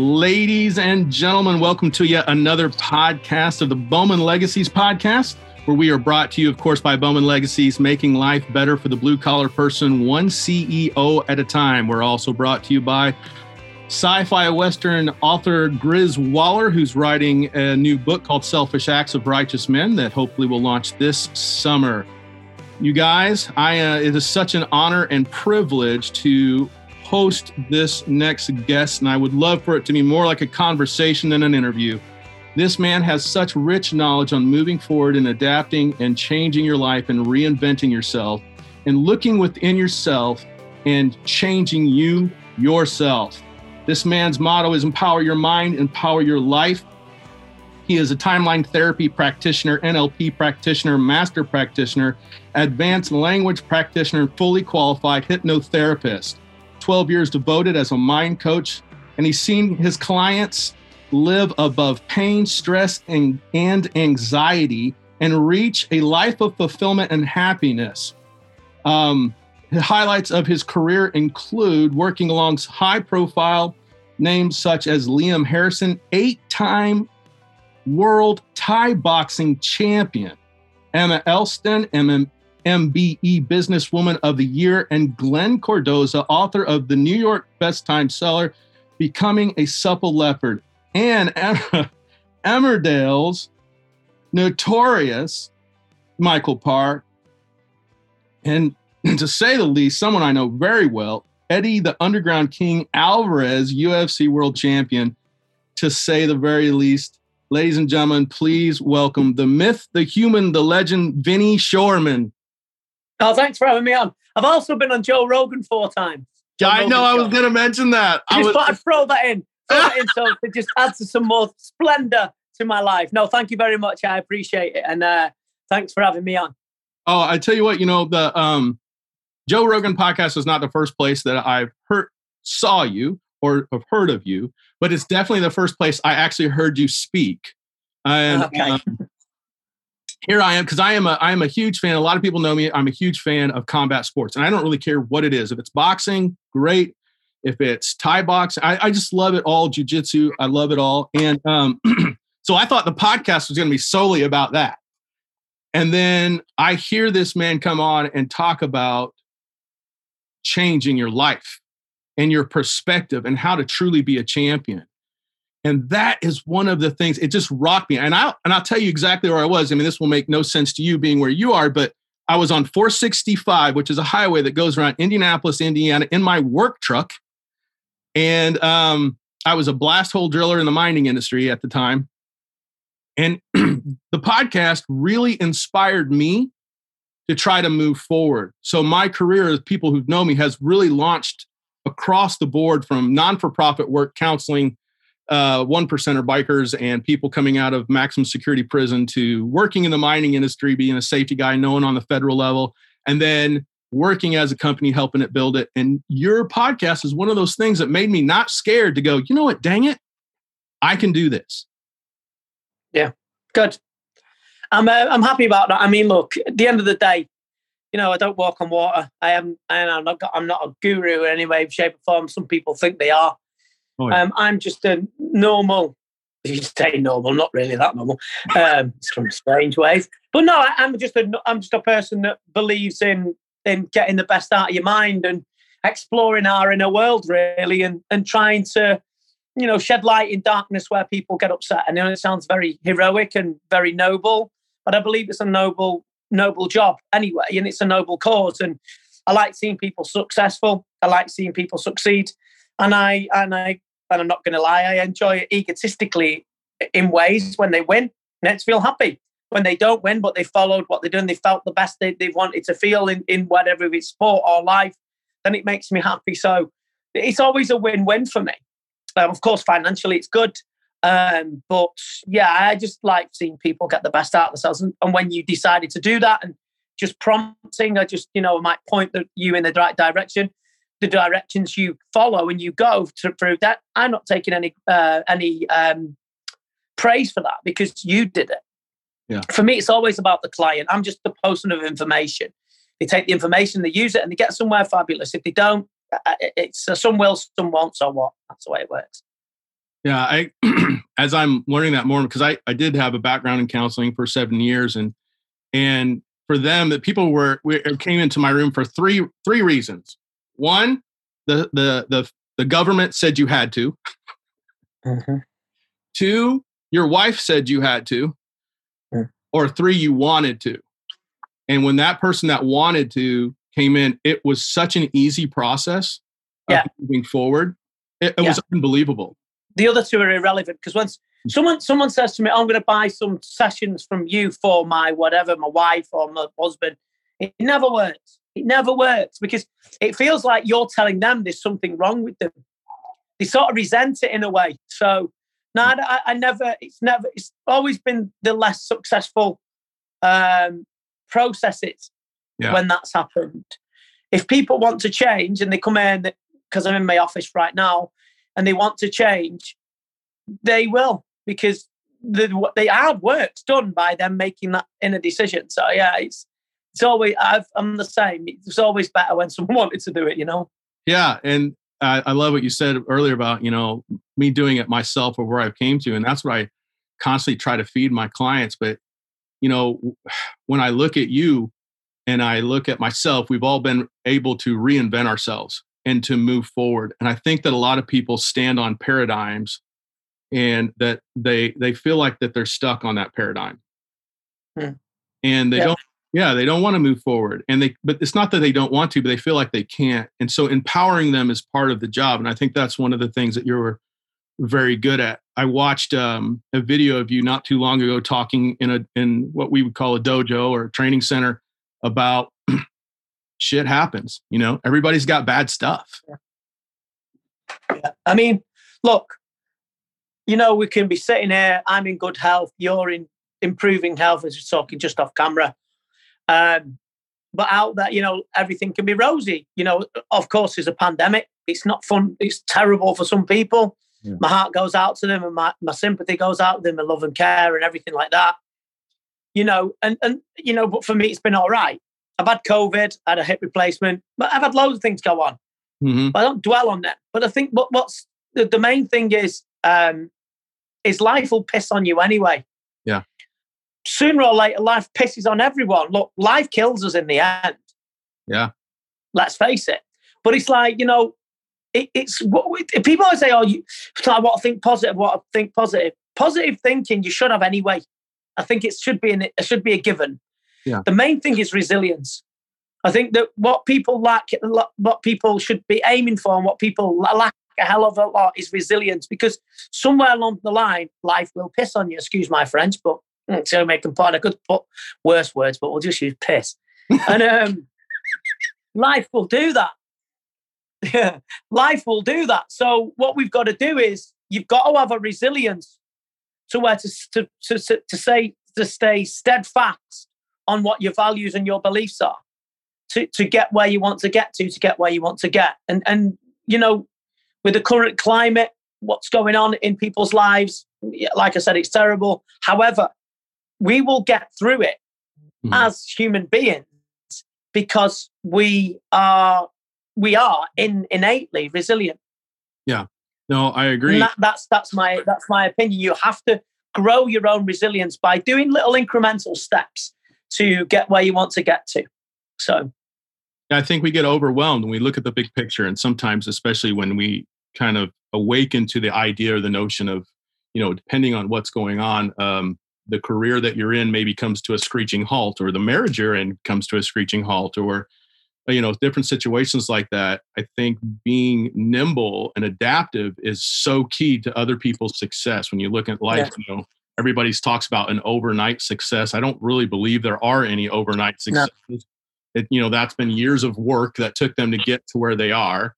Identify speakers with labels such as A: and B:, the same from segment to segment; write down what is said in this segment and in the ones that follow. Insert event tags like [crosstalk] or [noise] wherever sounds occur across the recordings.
A: Ladies and gentlemen, welcome to yet another podcast of the Bowman Legacies podcast, where we are brought to you, of course, by Bowman Legacies, making life better for the blue collar person, one CEO at a time. We're also brought to you by sci fi Western author Grizz Waller, who's writing a new book called Selfish Acts of Righteous Men that hopefully will launch this summer. You guys, I uh, it is such an honor and privilege to host this next guest, and I would love for it to be more like a conversation than an interview. This man has such rich knowledge on moving forward and adapting and changing your life and reinventing yourself and looking within yourself and changing you yourself. This man's motto is empower your mind, empower your life. He is a timeline therapy practitioner, NLP practitioner, master practitioner, advanced language practitioner, fully qualified hypnotherapist. 12 years devoted as a mind coach, and he's seen his clients live above pain, stress, and, and anxiety and reach a life of fulfillment and happiness. Um, the highlights of his career include working alongside high profile names such as Liam Harrison, eight time world Thai boxing champion, Emma Elston, MM, MBE Businesswoman of the Year, and Glen Cordoza, author of the New York Best Time Seller, Becoming a Supple Leopard, and [laughs] Emmerdale's notorious Michael Parr, and [clears throat] to say the least, someone I know very well, Eddie the Underground King Alvarez, UFC World Champion, to say the very least. Ladies and gentlemen, please welcome the myth, the human, the legend, Vinny Shoreman.
B: Oh, thanks for having me on. I've also been on Joe Rogan four times.
A: Joe I know. I was going to mention that.
B: I,
A: I
B: just was... thought I'd throw that in. Throw that in so [laughs] it just adds some more splendor to my life. No, thank you very much. I appreciate it, and uh, thanks for having me on.
A: Oh, I tell you what, you know the um, Joe Rogan podcast is not the first place that I've heard saw you or have heard of you, but it's definitely the first place I actually heard you speak. And okay. um, here I am because I am a I am a huge fan. A lot of people know me. I'm a huge fan of combat sports, and I don't really care what it is. If it's boxing, great. If it's Thai boxing, I, I just love it all. Jiu-jitsu, I love it all. And um, [clears throat] so I thought the podcast was going to be solely about that. And then I hear this man come on and talk about changing your life and your perspective and how to truly be a champion. And that is one of the things, it just rocked me. And I'll, and I'll tell you exactly where I was. I mean, this will make no sense to you being where you are, but I was on 465, which is a highway that goes around Indianapolis, Indiana, in my work truck. And um, I was a blast hole driller in the mining industry at the time. And [clears throat] the podcast really inspired me to try to move forward. So my career, as people who know me, has really launched across the board from non for profit work, counseling, uh, one percenter bikers and people coming out of maximum security prison to working in the mining industry, being a safety guy, known on the federal level, and then working as a company, helping it build it. And your podcast is one of those things that made me not scared to go, you know what, dang it, I can do this.
B: Yeah, good. I'm uh, I'm happy about that. I mean, look, at the end of the day, you know, I don't walk on water. I am, I'm not. I'm not a guru in any way, shape, or form. Some people think they are. Um, I'm just a normal. If you say normal, not really that normal. Um, it's from strange ways, but no, I, I'm just a. I'm just a person that believes in in getting the best out of your mind and exploring our inner world, really, and and trying to, you know, shed light in darkness where people get upset. And it sounds very heroic and very noble, but I believe it's a noble noble job anyway, and it's a noble cause. And I like seeing people successful. I like seeing people succeed, and I and I and I'm not going to lie, I enjoy it egotistically in ways when they win. Let's feel happy. When they don't win, but they followed what they're doing, they felt the best they, they wanted to feel in, in whatever it's sport or life, then it makes me happy. So it's always a win win for me. Um, of course, financially, it's good. Um, but yeah, I just like seeing people get the best out of themselves. And, and when you decided to do that and just prompting, I just, you know, might point the, you in the right direction the directions you follow and you go to, through that. I'm not taking any uh, any um, praise for that because you did it.
A: Yeah.
B: For me, it's always about the client. I'm just the person of information. They take the information, they use it, and they get somewhere fabulous. If they don't, uh, uh, it's uh, some will, some won't, so what? That's the way it works.
A: Yeah, I [clears throat] as I'm learning that more because I I did have a background in counseling for seven years and and for them that people were we, came into my room for three three reasons. One, the the the the government said you had to. Mm-hmm. Two, your wife said you had to. Mm. Or three, you wanted to. And when that person that wanted to came in, it was such an easy process
B: yeah.
A: moving forward. It, it yeah. was unbelievable.
B: The other two are irrelevant because once mm. someone someone says to me, "I'm going to buy some sessions from you for my whatever, my wife or my husband," it never works. It never works because it feels like you're telling them there's something wrong with them. They sort of resent it in a way. So no. I, I never. It's never. It's always been the less successful um, processes yeah. when that's happened. If people want to change and they come in because I'm in my office right now and they want to change, they will because the the hard work's done by them making that inner decision. So yeah, it's it's always i am the same. It's always better when [laughs] someone wanted to do it, you know.
A: Yeah, and I, I love what you said earlier about you know me doing it myself or where I came to, and that's what I constantly try to feed my clients. But you know, [sighs] when I look at you and I look at myself, we've all been able to reinvent ourselves and to move forward. And I think that a lot of people stand on paradigms and that they they feel like that they're stuck on that paradigm. Hmm. And they yeah. don't yeah, they don't want to move forward. And they but it's not that they don't want to, but they feel like they can't. And so empowering them is part of the job. And I think that's one of the things that you're very good at. I watched um, a video of you not too long ago talking in a in what we would call a dojo or a training center about [clears throat] shit happens. You know, everybody's got bad stuff.
B: Yeah. I mean, look, you know, we can be sitting here. I'm in good health. You're in improving health as you're talking just off camera. Um, but out there, you know, everything can be rosy. You know, of course, there's a pandemic. It's not fun. It's terrible for some people. Yeah. My heart goes out to them and my, my sympathy goes out to them and love and care and everything like that. You know, and, and, you know, but for me, it's been all right. I've had COVID, I had a hip replacement, but I've had loads of things go on. Mm-hmm. I don't dwell on that. But I think what, what's the, the main thing is, um, is life will piss on you anyway. Sooner or later, life pisses on everyone. Look, life kills us in the end.
A: Yeah.
B: Let's face it. But it's like, you know, it, it's what people always say, oh, you, I want to think positive, what I think positive. Positive thinking you should have anyway. I think it should be an, it should be a given.
A: Yeah.
B: The main thing is resilience. I think that what people lack, what people should be aiming for, and what people lack a hell of a lot is resilience. Because somewhere along the line, life will piss on you. Excuse my French, but mm, so making point. I could put worse words, but we'll just use piss. [laughs] and um, life will do that. Yeah, life will do that. So what we've got to do is you've got to have a resilience to where to to to, to say to stay steadfast on what your values and your beliefs are to to get where you want to get to to get where you want to get and and you know with the current climate what's going on in people's lives like i said it's terrible however we will get through it mm-hmm. as human beings because we are we are in, innately resilient.
A: Yeah. No, I agree.
B: That, that's that's my that's my opinion. You have to grow your own resilience by doing little incremental steps to get where you want to get to. So
A: I think we get overwhelmed when we look at the big picture and sometimes especially when we kind of awaken to the idea or the notion of, you know, depending on what's going on, um, the career that you're in maybe comes to a screeching halt or the marriage you're in comes to a screeching halt or uh, you know different situations like that i think being nimble and adaptive is so key to other people's success when you look at life yeah. you know everybody's talks about an overnight success i don't really believe there are any overnight successes no. it, you know that's been years of work that took them to get to where they are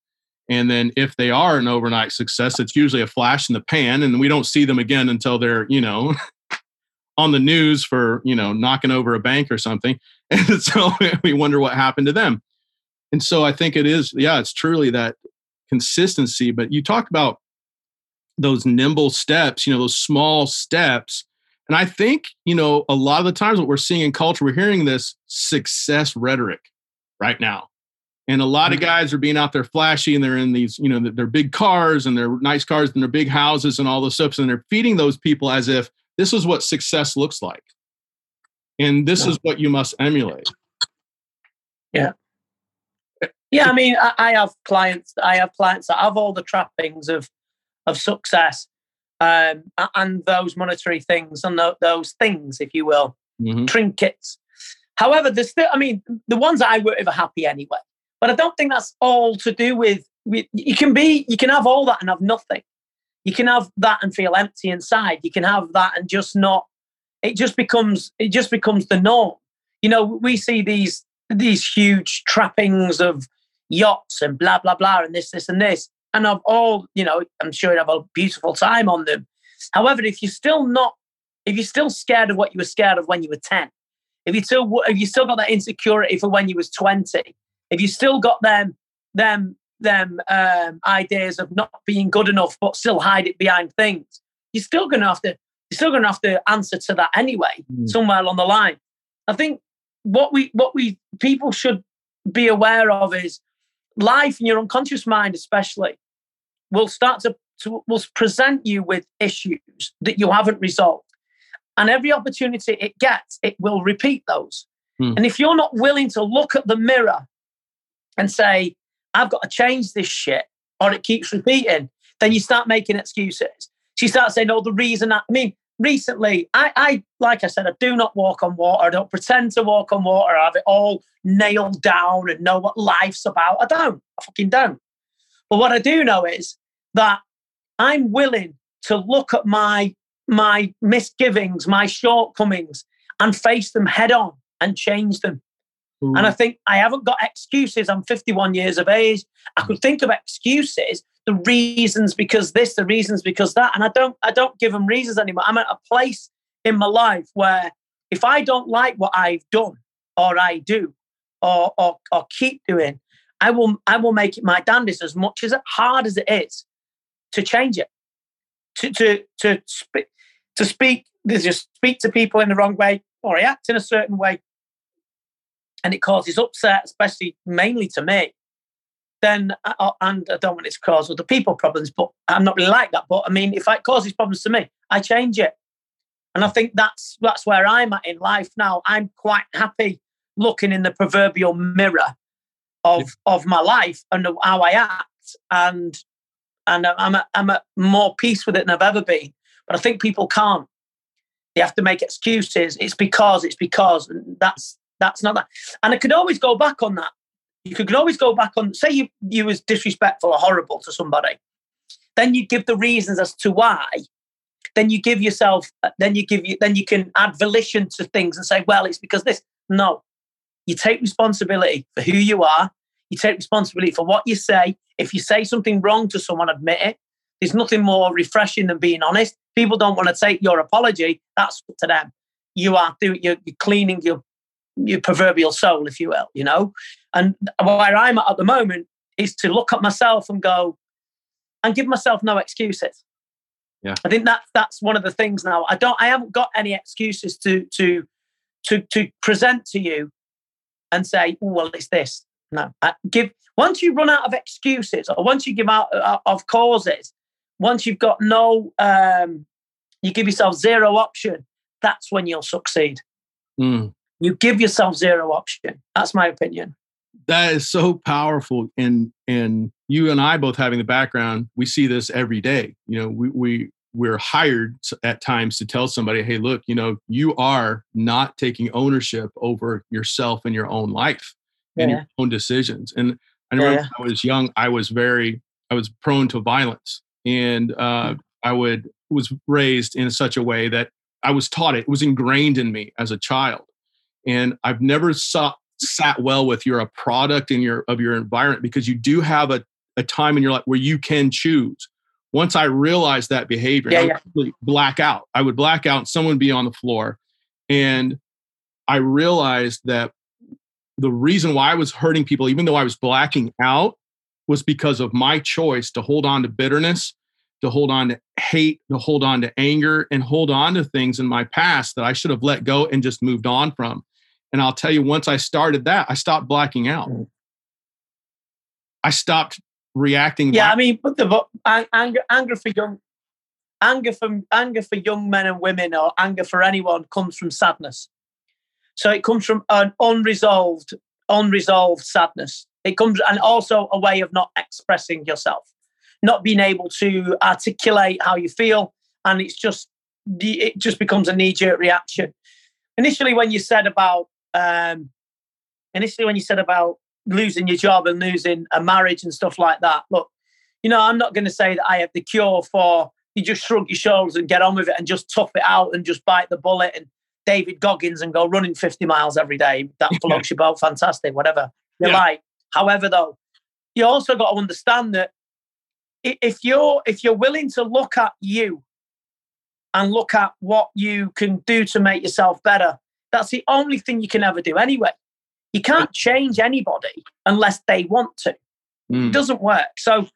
A: and then if they are an overnight success it's usually a flash in the pan and we don't see them again until they're you know [laughs] on the news for you know knocking over a bank or something [laughs] and so we wonder what happened to them and so I think it is, yeah, it's truly that consistency. But you talk about those nimble steps, you know, those small steps. And I think, you know, a lot of the times what we're seeing in culture, we're hearing this success rhetoric right now. And a lot of mm-hmm. guys are being out there flashy and they're in these, you know, their big cars and their nice cars and their big houses and all this stuff. And they're feeding those people as if this is what success looks like. And this yeah. is what you must emulate.
B: Yeah. Yeah, I mean, I, I, have clients. I have clients that have all the trappings of of success, um, and those monetary things and the, those things, if you will, mm-hmm. trinkets. However, there's still. I mean, the ones I work with are happy anyway. But I don't think that's all to do with, with you can be you can have all that and have nothing. You can have that and feel empty inside. You can have that and just not. It just becomes it just becomes the norm. You know, we see these these huge trappings of yachts and blah blah blah and this this and this and of all you know i'm sure you have a beautiful time on them however if you're still not if you're still scared of what you were scared of when you were 10 if you still if you still got that insecurity for when you was 20 if you still got them them them um, ideas of not being good enough but still hide it behind things you're still going to have to you're still going to have to answer to that anyway mm. somewhere along the line i think what we what we people should be aware of is life in your unconscious mind especially will start to, to will present you with issues that you haven't resolved and every opportunity it gets it will repeat those mm. and if you're not willing to look at the mirror and say, I've got to change this shit or it keeps repeating, then you start making excuses. She starts saying, oh, the reason I, I mean, recently, I, I, like I said, I do not walk on water. I don't pretend to walk on water. I have it all nailed down and know what life's about. I don't. I fucking don't. But what I do know is that I'm willing to look at my my misgivings, my shortcomings, and face them head on and change them. Mm. And I think I haven't got excuses. I'm 51 years of age. I could think of excuses, the reasons because this, the reasons because that. And I don't, I don't give them reasons anymore. I'm at a place in my life where if I don't like what I've done or I do or, or, or keep doing, I will, I will make it my dandis as much as hard as it is to change it, to, to, to speak, to speak, to just speak to people in the wrong way or react in a certain way and it causes upset, especially mainly to me, then uh, uh, and I don't want it to cause other people problems, but I'm not really like that. But I mean, if it causes problems to me, I change it, and I think that's that's where I'm at in life now. I'm quite happy looking in the proverbial mirror of yeah. of my life and how I act, and and I'm at, I'm at more peace with it than I've ever been. But I think people can't. They have to make excuses. It's because it's because, and that's that's not that. And I could always go back on that. You could always go back on, say you, you was disrespectful or horrible to somebody. Then you give the reasons as to why. Then you give yourself, then you give you, then you can add volition to things and say, well, it's because this. No, you take responsibility for who you are. You take responsibility for what you say. If you say something wrong to someone, admit it. There's nothing more refreshing than being honest. People don't want to take your apology. That's to them. You are doing. You're, you're cleaning your your proverbial soul, if you will, you know. And where I'm at at the moment is to look at myself and go and give myself no excuses.
A: Yeah.
B: I think that that's one of the things now. I don't I haven't got any excuses to to to to present to you and say, oh, well, it's this. No. I give once you run out of excuses or once you give out uh, of causes, once you've got no um you give yourself zero option, that's when you'll succeed.
A: Mm.
B: You give yourself zero option. That's my opinion.
A: That is so powerful. And and you and I both having the background, we see this every day. You know, we we we're hired at times to tell somebody, hey, look, you know, you are not taking ownership over yourself and your own life and your own decisions. And I remember yeah. when I was young, I was very, I was prone to violence. And uh, mm. I would was raised in such a way that I was taught it. It was ingrained in me as a child and I've never saw, sat well with you're a product in your of your environment because you do have a, a time in your life where you can choose. Once I realized that behavior, yeah, I would yeah. black out. I would black out and someone would be on the floor. And I realized that the reason why I was hurting people, even though I was blacking out, was because of my choice to hold on to bitterness, to hold on to hate, to hold on to anger, and hold on to things in my past that I should have let go and just moved on from. And I'll tell you, once I started that, I stopped blacking out. Mm. I stopped reacting.
B: Yeah, I mean, but the anger, anger for young, anger from anger for young men and women, or anger for anyone, comes from sadness. So it comes from an unresolved, unresolved sadness. It comes, and also a way of not expressing yourself, not being able to articulate how you feel, and it's just it just becomes a knee jerk reaction. Initially, when you said about um, initially when you said about losing your job and losing a marriage and stuff like that, look, you know, I'm not going to say that I have the cure for you just shrug your shoulders and get on with it and just tough it out and just bite the bullet and David Goggins and go running 50 miles every day. That [laughs] floats your boat, fantastic, whatever you yeah. like. However, though, you also got to understand that if you're if you're willing to look at you and look at what you can do to make yourself better, that's the only thing you can ever do anyway. You can't change anybody unless they want to. Mm. It doesn't work. So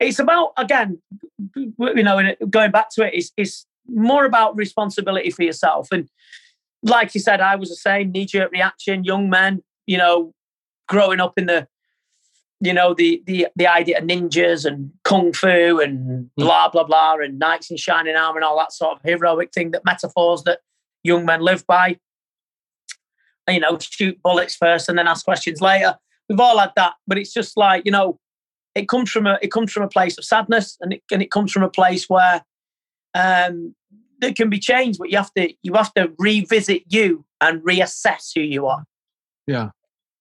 B: it's about again, you know, going back to it. it is is more about responsibility for yourself. And like you said, I was the same knee jerk reaction. Young men, you know, growing up in the, you know, the the the idea of ninjas and kung fu and mm. blah blah blah and knights in shining armor and all that sort of heroic thing that metaphors that young men live by you know, shoot bullets first and then ask questions later. We've all had that, but it's just like you know, it comes from a it comes from a place of sadness, and it and it comes from a place where um, it can be changed, but you have to you have to revisit you and reassess who you are.
A: Yeah,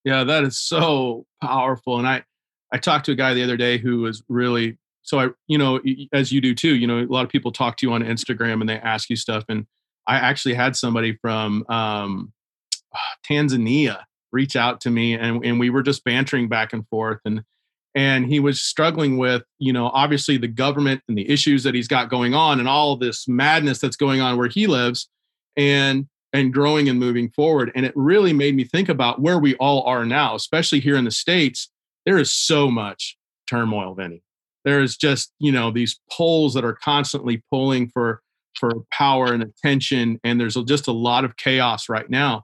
A: yeah, that is so powerful. And I I talked to a guy the other day who was really so I you know as you do too. You know, a lot of people talk to you on Instagram and they ask you stuff, and I actually had somebody from um, Tanzania reach out to me and, and we were just bantering back and forth and and he was struggling with you know obviously the government and the issues that he's got going on and all this madness that's going on where he lives and and growing and moving forward and it really made me think about where we all are now especially here in the states. There is so much turmoil Vinny. There is just you know these poles that are constantly pulling for for power and attention and there's just a lot of chaos right now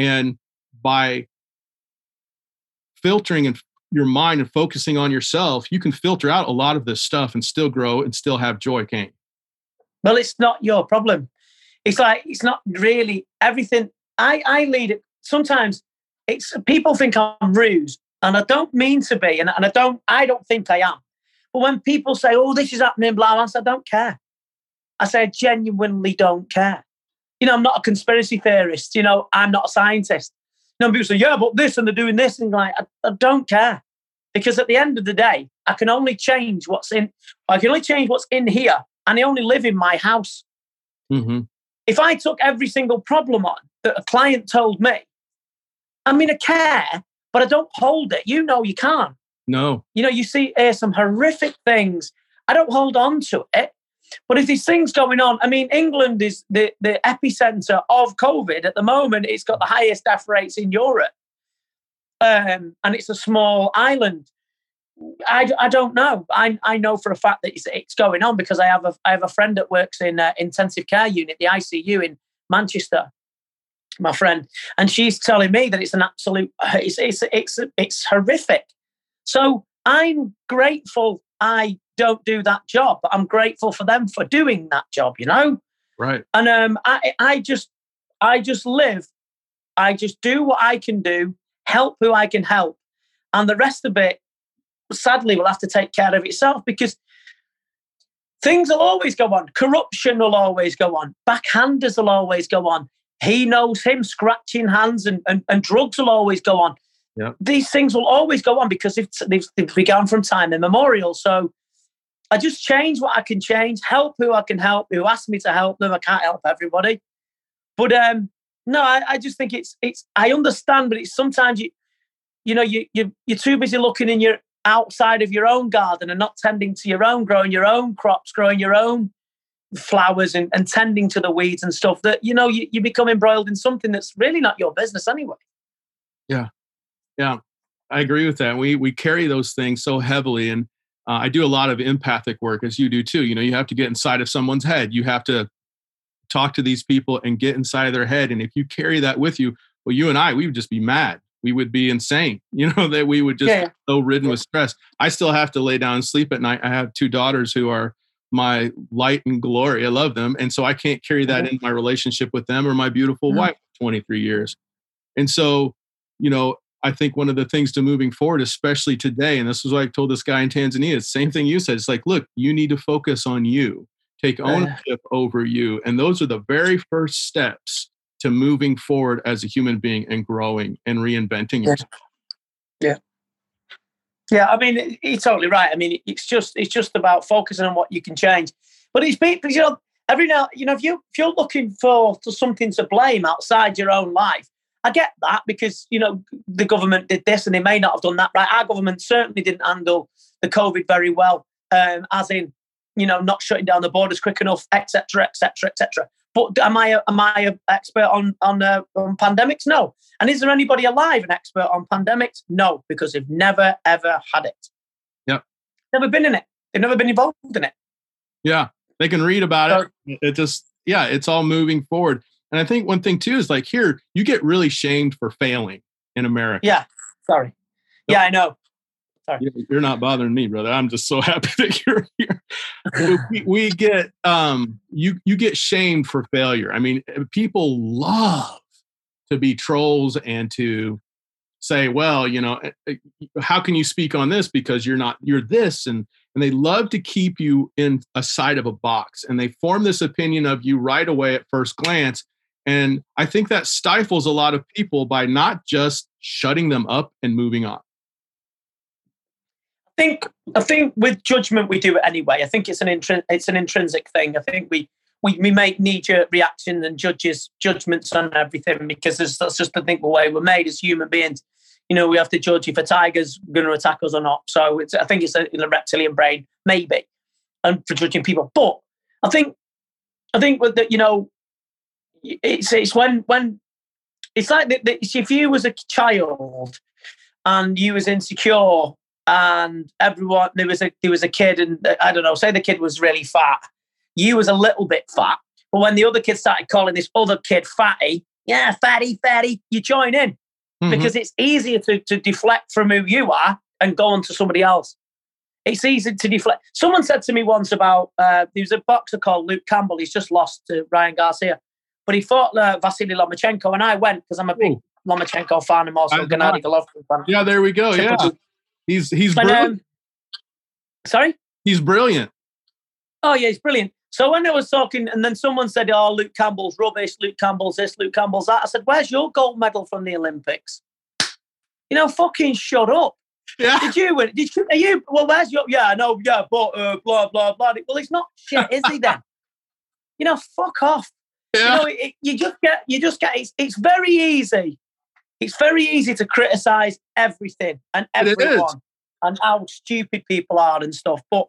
A: and by filtering and your mind and focusing on yourself, you can filter out a lot of this stuff and still grow and still have joy, can't
B: Well, it's not your problem. It's like it's not really everything. I I lead it. Sometimes it's people think I'm rude, and I don't mean to be, and, and I don't I don't think I am. But when people say, "Oh, this is happening," blah, blah, "I don't care." I say, "I genuinely don't care." You know, I'm not a conspiracy theorist. You know, I'm not a scientist. You know, people say, yeah, but this and they're doing this. And like, I, I don't care. Because at the end of the day, I can only change what's in, I can only change what's in here. And I only live in my house. Mm-hmm. If I took every single problem on that a client told me, I mean, I care, but I don't hold it. You know, you can't.
A: No.
B: You know, you see uh, some horrific things. I don't hold on to it. But if there's things going on, I mean, England is the, the epicenter of COVID at the moment. It's got the highest death rates in Europe. Um, and it's a small island. I, I don't know. I, I know for a fact that it's, it's going on because I have a I have a friend that works in uh, intensive care unit, the ICU in Manchester. My friend, and she's telling me that it's an absolute it's it's it's it's horrific. So I'm grateful I don't do that job, but I'm grateful for them for doing that job, you know?
A: Right.
B: And um, I, I just, I just live. I just do what I can do, help who I can help. And the rest of it, sadly, will have to take care of itself because things will always go on. Corruption will always go on. Backhanders will always go on. He knows him, scratching hands, and, and, and drugs will always go on.
A: Yeah.
B: These things will always go on because they've, they've begun from time immemorial. So I just change what I can change, help who I can help, who ask me to help them. I can't help everybody. But um, no, I, I just think it's it's I understand, but it's sometimes you you know, you you you're too busy looking in your outside of your own garden and not tending to your own, growing your own crops, growing your own flowers and, and tending to the weeds and stuff that you know you, you become embroiled in something that's really not your business anyway.
A: Yeah. Yeah. I agree with that. We we carry those things so heavily and uh, I do a lot of empathic work, as you do too. You know, you have to get inside of someone's head. You have to talk to these people and get inside of their head. And if you carry that with you, well, you and I, we would just be mad. we would be insane. [laughs] You know that we would just yeah. so ridden with stress. I still have to lay down and sleep at night. I have two daughters who are my light and glory. I love them, and so I can't carry that mm-hmm. in my relationship with them or my beautiful mm-hmm. wife. Twenty three years, and so you know I think one of the things to moving forward, especially today, and this is what I told this guy in Tanzania, same thing you said. It's like, look, you need to focus on you, take uh-huh. ownership over you. And those are the very first steps to moving forward as a human being and growing and reinventing
B: yourself. Yeah. Yeah, I mean, you're totally right. I mean, it's just it's just about focusing on what you can change. But it's because you know, every now, you know, if you if you're looking for, for something to blame outside your own life, I get that because you know the government did this and they may not have done that right. Our government certainly didn't handle the COVID very well, um, as in you know not shutting down the borders quick enough, etc., etc., etc. But am I a, am I an expert on on, uh, on pandemics? No. And is there anybody alive an expert on pandemics? No, because they've never ever had it.
A: Yeah,
B: never been in it. They've never been involved in it.
A: Yeah, they can read about so, it. It just yeah, it's all moving forward. And I think one thing too is like here, you get really shamed for failing in America.
B: Yeah. Sorry. Yeah, I know.
A: Sorry. You're not bothering me, brother. I'm just so [laughs] happy that you're here. we, we get um you you get shamed for failure. I mean, eh, people love to be trolls and to say, well, you know, eh, eh, how can you speak on this because you're not you're this and and they love to keep you in a side of a box and they form this opinion of you right away at first glance and I think that stifles a lot of people by not just shutting them up and moving on.
B: I think I think with judgment we do it anyway. I think it's an it's an intrinsic thing. I think we we, we make knee jerk reactions and judges judgments on everything because that's just the thing the way we're made as human beings. You know, we have to judge if a tiger's going to attack us or not. So I think it's a, in the reptilian brain, maybe, and for judging people. But I think I think that, you know, it's it's when when it's like the, the, if you was a child and you was insecure and everyone there was a there was a kid and I don't know say the kid was really fat you was a little bit fat but when the other kid started calling this other kid fatty yeah fatty fatty you join in. Mm-hmm. because it's easier to, to deflect from who you are and go on to somebody else. It's easy to deflect. Someone said to me once about uh, there was a boxer called Luke Campbell he's just lost to Ryan Garcia but he fought uh, Vasily Lomachenko, and I went because I'm a big Ooh. Lomachenko fan. I'm also Gennady Golovkin fan.
A: Yeah, there we go. Triple yeah, G. he's he's but, brilliant. Um,
B: sorry,
A: he's brilliant.
B: Oh yeah, he's brilliant. So when I was talking, and then someone said, "Oh, Luke Campbell's rubbish. Luke Campbell's this. Luke Campbell's that." I said, "Where's your gold medal from the Olympics?" You know, fucking shut up. Yeah. Did you win? Did you? Are you? Well, where's your? Yeah, no, yeah, but uh, blah blah blah. Well, he's not shit, is he? Then, [laughs] you know, fuck off. Yeah. You know, it, you just get, you just get. It's, it's very easy. It's very easy to criticize everything and everyone and how stupid people are and stuff. But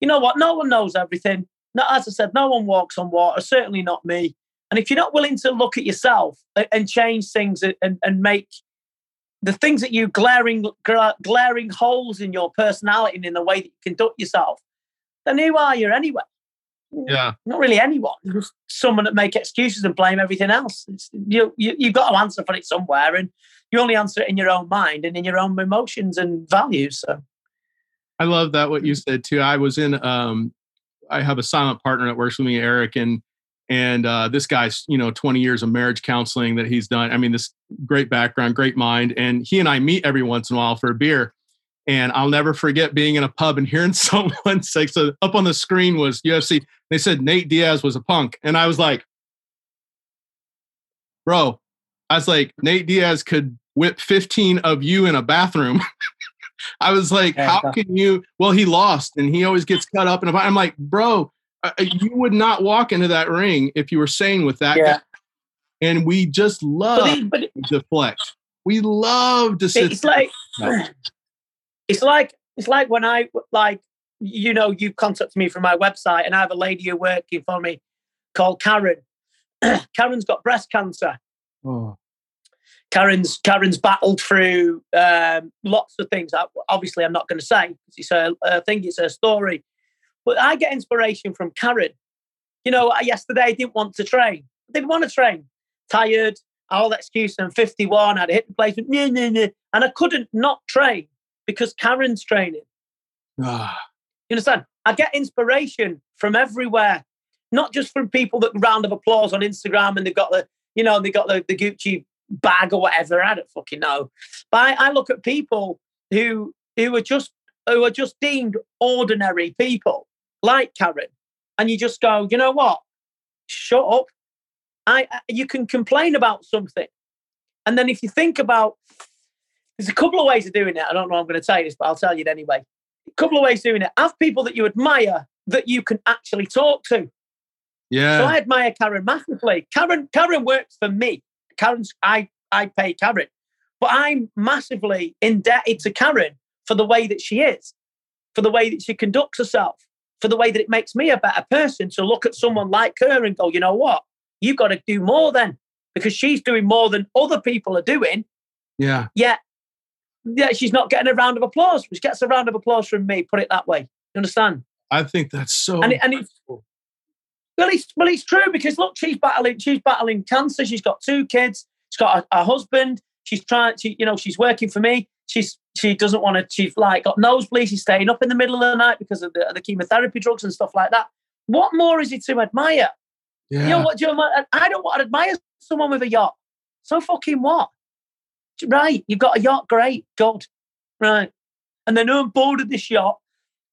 B: you know what? No one knows everything. No, as I said, no one walks on water. Certainly not me. And if you're not willing to look at yourself and change things and, and make the things that you glaring glaring holes in your personality and in the way that you conduct yourself, then who are you anyway?
A: Yeah.
B: Not really anyone just someone that make excuses and blame everything else. It's, you, you you've got to answer for it somewhere and you only answer it in your own mind and in your own emotions and values so.
A: I love that what you said too. I was in um i have a silent partner that works with me eric and and uh, this guy's you know 20 years of marriage counseling that he's done. I mean this great background great mind and he and i meet every once in a while for a beer and I'll never forget being in a pub and hearing [laughs] someone say, so up on the screen was UFC. They said Nate Diaz was a punk. And I was like, bro, I was like, Nate Diaz could whip 15 of you in a bathroom. [laughs] I was like, how can you? Well, he lost and he always gets cut up. And I'm like, bro, uh, uh, you would not walk into that ring if you were saying with that. Yeah. And we just love but it, but it, deflect. We love to sit.
B: It's like, it's like it's like when I like you know you contacted me from my website and I have a lady who working for me called Karen. [clears throat] Karen's got breast cancer. Oh. Karen's Karen's battled through um, lots of things. obviously, I'm not going to say it's a, I think it's a story, but I get inspiration from Karen. You know, yesterday I didn't want to train. I didn't want to train. Tired, all excuse I'm 51, I had a hip replacement, nah, nah, nah. and I couldn't not train because Karen's training.
A: Ah,
B: You understand? I get inspiration from everywhere, not just from people that round of applause on Instagram and they've got the, you know, they got the, the Gucci bag or whatever. I don't fucking know. But I, I look at people who who are just who are just deemed ordinary people, like Karen, and you just go, you know what? Shut up. I I- you can complain about something, and then if you think about, there's a couple of ways of doing it. I don't know. I'm going to tell you this, but I'll tell you it anyway. A couple of ways of doing it. Have people that you admire that you can actually talk to.
A: yeah.
B: So I admire Karen massively. Karen, Karen works for me. Karen's I I pay Karen, but I'm massively indebted to Karen for the way that she is, for the way that she conducts herself, for the way that it makes me a better person to look at someone like her and go, you know what, you've got to do more then, because she's doing more than other people are doing.
A: yeah.
B: Yet, yeah, she's not getting a round of applause. She gets a round of applause from me. Put it that way. You understand?
A: I think that's so.
B: and, it, and it's well, it's well, it's true because look, she's battling, she's battling cancer. She's got two kids. She's got a, a husband. She's trying, she, you know, she's working for me. She's she doesn't want to. She's like got nosebleeds. She's staying up in the middle of the night because of the, the chemotherapy drugs and stuff like that. What more is it to admire?
A: yeah.
B: You know what? Do you know, I don't want to admire someone with a yacht. So fucking what? Right, you've got a yacht. Great, good. Right, and then I'm bored of this yacht.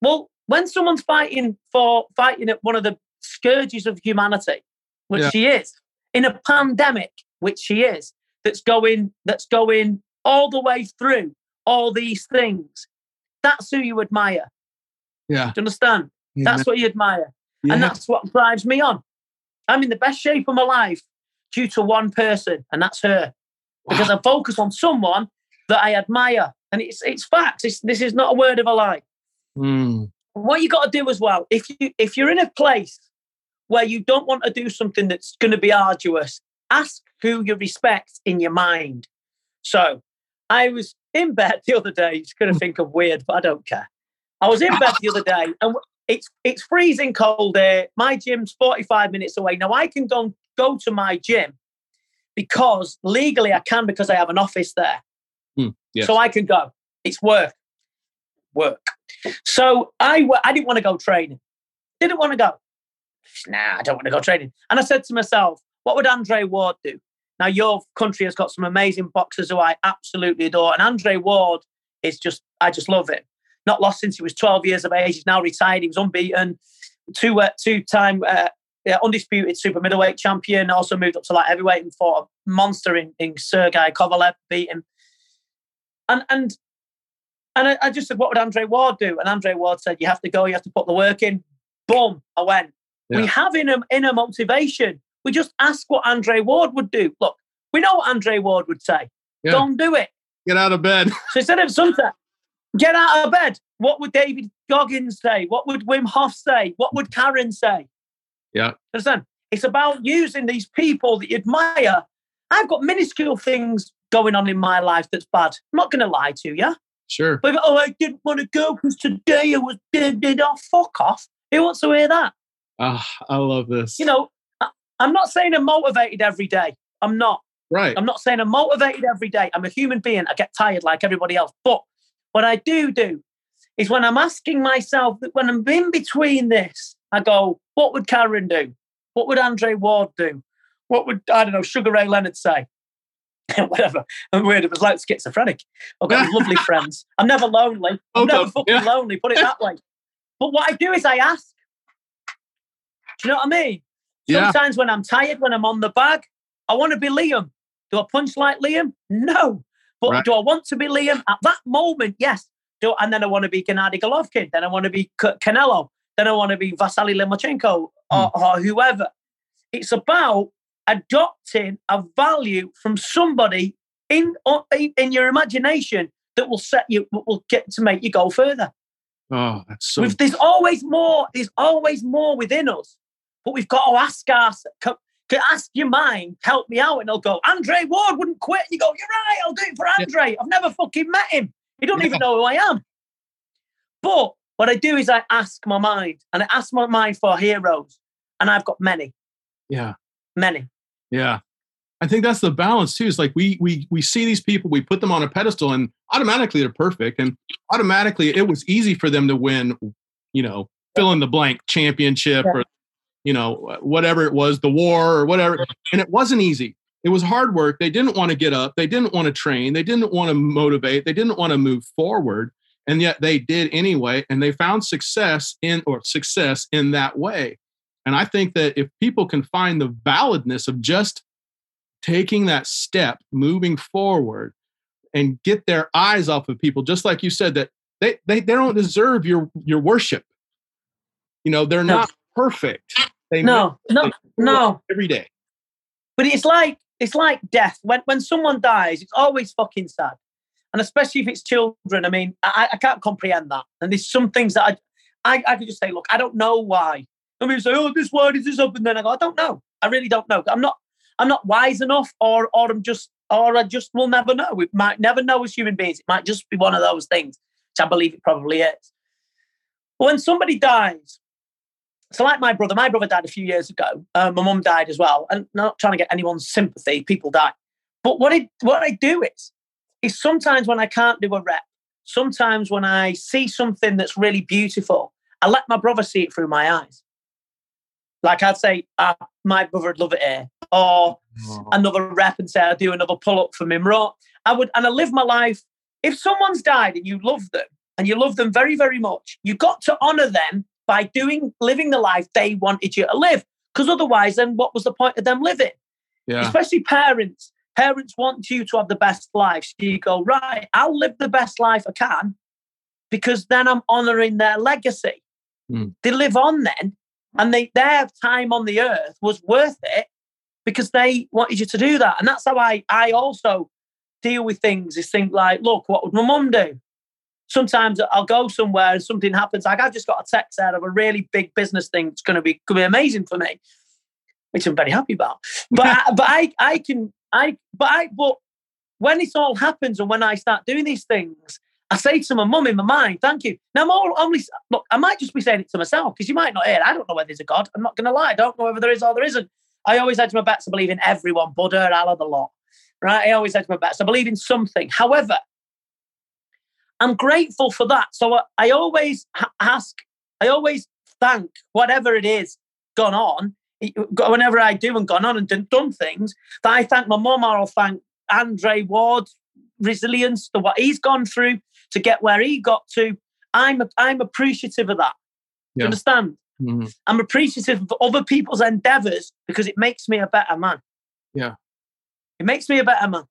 B: Well, when someone's fighting for fighting at one of the scourges of humanity, which
A: Yeah.
B: she is, in a pandemic, which she is, that's going that's going all the way through all these things. That's who you admire.
A: yeah.
B: Do you understand? That's what you admire.
A: yeah.
B: And that's what drives me on. I'm in the best shape of my life due to one person, and that's her. Because I focus on someone that I admire. And it's it's facts. It's, this is not a word of a lie.
A: Mm,
B: What you got to do as well, if you if you're in a place where you don't want to do something that's going to be arduous, ask who you respect in your mind. So I was in bed [laughs] the other day. It's going to think of weird, but I don't care. I was in bed the other day, and it's it's freezing cold there. My gym's 45 minutes away. Now I can go go to my gym because legally I can because I have an office there.
A: Hmm, yes.
B: So I can go. It's work. Work. So I w- I didn't want to go training. Didn't want to go. Nah, I don't want to go training. And I said to myself, what would Andre Ward do? Now your country has got some amazing boxers who I absolutely adore, and Andre Ward is just I just love him. Not lost since he was 12 years of age. He's now retired. He was unbeaten, two uh, two time uh, yeah, undisputed super middleweight champion. Also moved up to light heavyweight and fought a monster in, in Sergei Kovalev, beat him. And and and I, I just said, what would Andre Ward do? And Andre Ward said, you have to go. You have to put the work in. Boom, I went. We
A: Yeah.
B: have inner, inner motivation. We just ask what Andre Ward would do. Look, we know what Andre Ward would say.
A: Yeah.
B: Don't do it.
A: Get out of bed. [laughs]
B: So instead of something, get out of bed. What would David Goggins say? What would Wim Hof say? What would Karen say?
A: Yeah.
B: Understand? It's about using these people that you admire. I've got minuscule things going on in my life that's bad. I'm not going to lie to you.
A: Sure.
B: But oh, I didn't want to go because today I was dead, off. Fuck off. Who wants to hear that?
A: Ah, I love this.
B: You know, I'm not saying I'm motivated every day. I'm not.
A: right.
B: I'm not saying I'm motivated every day. I'm a human being. I get tired like everybody else. But what I do do is when I'm asking myself that when I'm in between this, I go, what would Karen do? What would Andre Ward do? What would, I don't know, Sugar Ray Leonard say? [laughs] Whatever. I'm weird. It was like schizophrenic. I've got [laughs] lovely friends. I'm never lonely. I'm never fucking
A: yeah.
B: lonely. Put it that way. But what I do is I ask. Do you know what I mean?
A: Yeah.
B: Sometimes when I'm tired, when I'm on the bag, I want to be Liam. Do I punch like Liam? No. But
A: Right.
B: do I want to be Liam at that moment? Yes. Do and then I want to be Gennady Golovkin. Then I want to be Canelo. Then I want to be Vasily Lomachenko or, hmm. or whoever. It's about adopting a value from somebody in in your imagination that will set you will get to make you go further.
A: Oh, that's so.
B: We've, there's always more. There's always more within us, but we've got to ask co- Ask your mind, help me out, and I'll go. Andre Ward wouldn't quit. And you go, you're right. I'll do it for Andre. I've never fucking met him. He don't
A: Yeah.
B: even know who I am. But what I do is I ask my mind, and I ask my mind for heroes, and I've got many,
A: yeah.
B: many.
A: Yeah. I think that's the balance too. It's like we we we see these people, we put them on a pedestal, and automatically they're perfect, and automatically it was easy for them to win, you know, fill in the blank championship yeah. or you know whatever it was, the war or whatever, and it wasn't easy. It was hard work. They didn't want to get up. They didn't want to train. They didn't want to motivate. They didn't want to move forward, and yet they did anyway, and they found success in or success in that way. And I think that if people can find the validness of just taking that step, moving forward, and get their eyes off of people, just like you said, that they they, they don't deserve your your worship. You know, they're not perfect. They
B: no, no, no.
A: Every day.
B: But it's like it's like death. When when someone dies, it's always fucking sad. And especially if it's children, I mean, I, I can't comprehend that. And there's some things that I, I, I could just say, look, I don't know why. Some people say, oh, this why does this up? And then I go, I don't know. I really don't know. I'm not I'm not wise enough, or or I'm just, or I just will never know. We might never know as human beings. It might just be one of those things, which I believe it probably is. But when somebody dies, so like my brother, my brother died a few years ago. Uh, my mum died as well, and not trying to get anyone's sympathy. People die, but what I what I do is, is sometimes when I can't do a rep, sometimes when I see something that's really beautiful, I let my brother see it through my eyes. Like I'd say, uh, my brother would love it here, or oh. another rep and say I do another pull up for Mimro. I would, and I live my life. If someone's died and you love them and you love them very, very much, you got to honor them by doing, living the life they wanted you to live. Because otherwise, then what was the point of them living? Yeah. Especially parents. Parents want you to have the best life. So you go, right, I'll live the best life I can because then I'm honoring their legacy. Mm. They live on then and they, their time on the earth was worth it because they wanted you to do that. And that's how I, I also deal with things is think like, look, what would my mum do? Sometimes I'll go somewhere and something happens. Like I've just got a text out of a really big business thing. It's going to be, going to be amazing for me, which I'm very happy about. But, I, but I, I can, I, but I, but when it all happens and when I start doing these things, I say to my mum in my mind, thank you. Now, I'm all, only, look, I might just be saying it to myself because you might not hear. I don't know whether there's a God. I'm not going to lie. I don't know whether there is or there isn't. I always had to my bets. I believe in everyone, Buddha, Allah, the lot. Right? I always had to my bets. I believe in something. However, I'm grateful for that. So I, I always ask, I always thank whatever it is gone on. Whenever I do and gone on and done things, that I thank my mum or I'll thank Andre Ward's resilience, to what he's gone through to get where he got to. I'm I'm appreciative of that. Yeah. You understand? Mm-hmm. I'm appreciative of other people's endeavors because it makes me a better man.
A: Yeah.
B: It makes me a better man.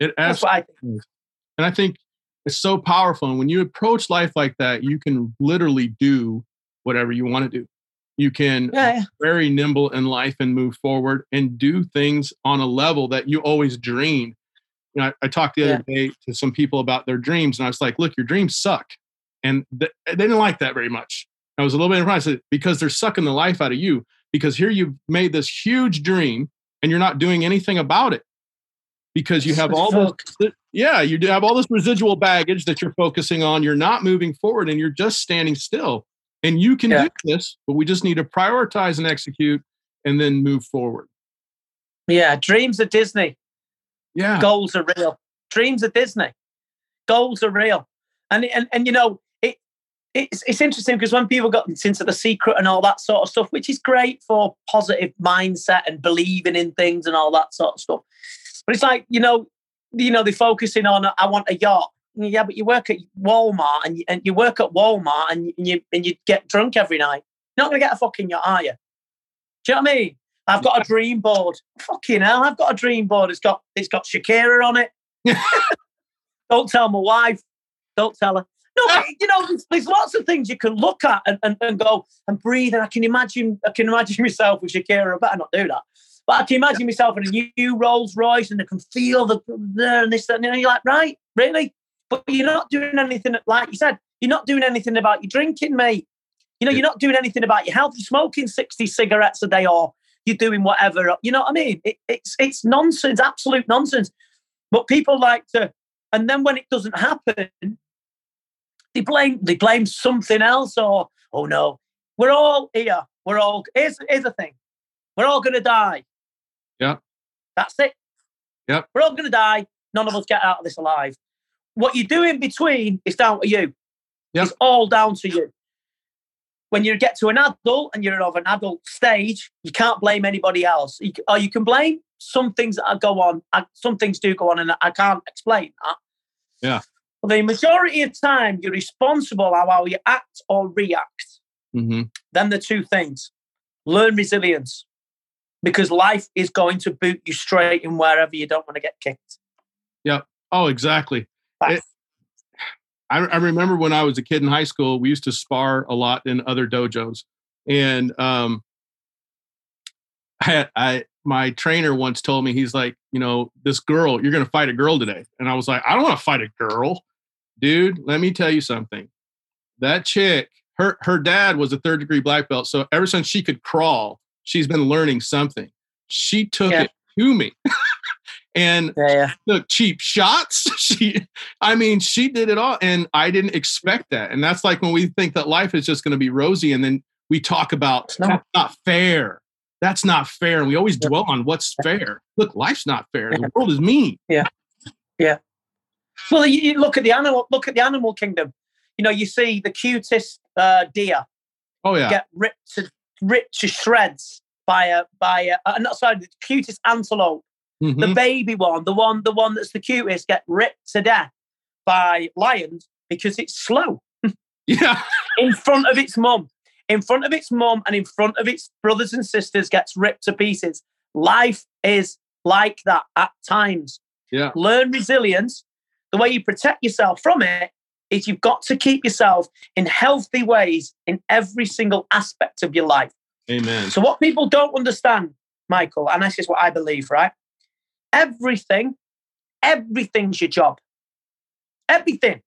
A: It That's what I think. And I think it's so powerful. And when you approach life like that, you can literally do whatever you want to do. You can yeah, very nimble in life and move forward and do things on a level that you always dreamed. You know, I, I talked the other yeah. day to some people about their dreams, and I was like, "Look, your dreams suck," and th- they didn't like that very much. I was a little bit surprised because they're sucking the life out of you. Because here you've made this huge dream and you're not doing anything about it because you have all this yeah you have all this residual baggage that you're focusing on you're not moving forward and you're just standing still and you can yeah. do this but we just need to prioritize and execute and then move forward
B: yeah dreams of disney
A: yeah
B: goals are real dreams of disney goals are real and and, and you know it's, it's interesting because when people got into the secret and all that sort of stuff, which is great for positive mindset and believing in things and all that sort of stuff. But it's like, you know, you know, they're focusing on I want a yacht. Yeah, but you work at Walmart and you, and you work at Walmart and you and you get drunk every night. You're not gonna get a fucking yacht, are you? Do you know what I mean? I've got a dream board. Fucking hell, I've got a dream board. It's got it's got Shakira on it. [laughs] Don't tell my wife. Don't tell her. No, you know, there's, there's, lots of things you can look at and, and, and go and breathe. And I can imagine, I can imagine [laughs] myself with Shakira. I better not do that. But I can imagine myself in a new Rolls Royce and I can feel the there and this and you're like, right, really? But you're not doing anything like you said. You're not doing anything about your drinking, mate. You know, you're not doing anything about your health. You're smoking 60 cigarettes a day or you're doing whatever. You know what I mean? It, it's it's nonsense, absolute nonsense. But people like to, and then when it doesn't happen, they blame they blame something else or oh no, we're all here. We're all here's here's the thing. We're all gonna die.
A: Yeah.
B: That's it.
A: Yeah.
B: We're all going to die. None of us get out of this alive. What you do in between is down to you.
A: Yep.
B: It's all down to you. When you get to an adult and you're of an adult stage, you can't blame anybody else. You, or you can blame some things that go on. Some things do go on, and I can't explain that.
A: Yeah.
B: But the majority of time, you're responsible how how you act or react.
A: hmm
B: Then the two things. Learn resilience because life is going to boot you straight in wherever you don't want to get kicked. Yeah.
A: Oh, exactly. I, I remember when I was a kid in high school, we used to spar a lot in other dojos, and um, I, I my trainer once told me he's like, you know, this girl, you're going to fight a girl today, and I was like, I don't want to fight a girl, dude. Let me tell you something. That chick, her her dad was a third degree black belt, so ever since she could crawl, she's been learning something. She took
B: Yeah.
A: it to me. [laughs] and
B: yeah,
A: took cheap shots. [laughs] She, I mean, she did it all, and I didn't expect that. And that's like when we think that life is just going to be rosy, and then we talk about
B: not.
A: that's not fair. That's not fair, and we always dwell on what's fair. Look, life's not fair. The world is mean. Yeah, yeah.
B: Well, you, you look at the animal. Look at the animal kingdom. You know, you see the cutest uh, deer
A: Oh yeah,
B: get ripped to ripped to shreds by a by a uh, not sorry, the cutest antelope, the
A: Mhm.
B: baby one, the one the one that's the cutest, get ripped to death by lions because it's slow
A: yeah,
B: in front of its mum, in front of its mum, and in front of its brothers and sisters, gets ripped to pieces. Life is like that at times.
A: yeah.
B: learn resilience. The way you protect yourself from it is you've got to keep yourself in healthy ways in every single aspect of your life.
A: Amen.
B: So, what people don't understand, Michael, and this is what I believe, right? Everything, everything's your job. Everything.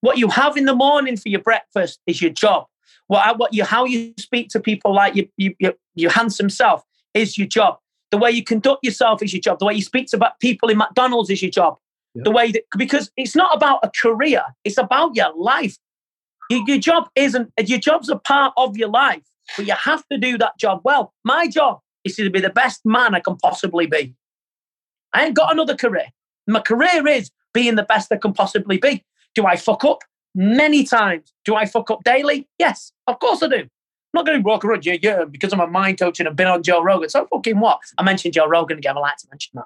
B: What you have in the morning for your breakfast is your job. What, uh, what you, how you speak to people like you, you, you, your handsome self is your job. The way you conduct yourself is your job. The way you speak to about people in McDonald's is your job.
A: Yeah.
B: The way that because it's not about a career, it's about your life. Your, your job isn't your job's a part of your life, but you have to do that job well. My job is to be the best man I can possibly be. I ain't got another career. My career is being the best I can possibly be. Do I fuck up? Many times. Do I fuck up daily? Yes, of course I do. I'm not going to walk around, yeah, yeah, because I'm a mind coach and I've been on Joe Rogan. So fucking what? I mentioned Joe Rogan again. I like to mention that.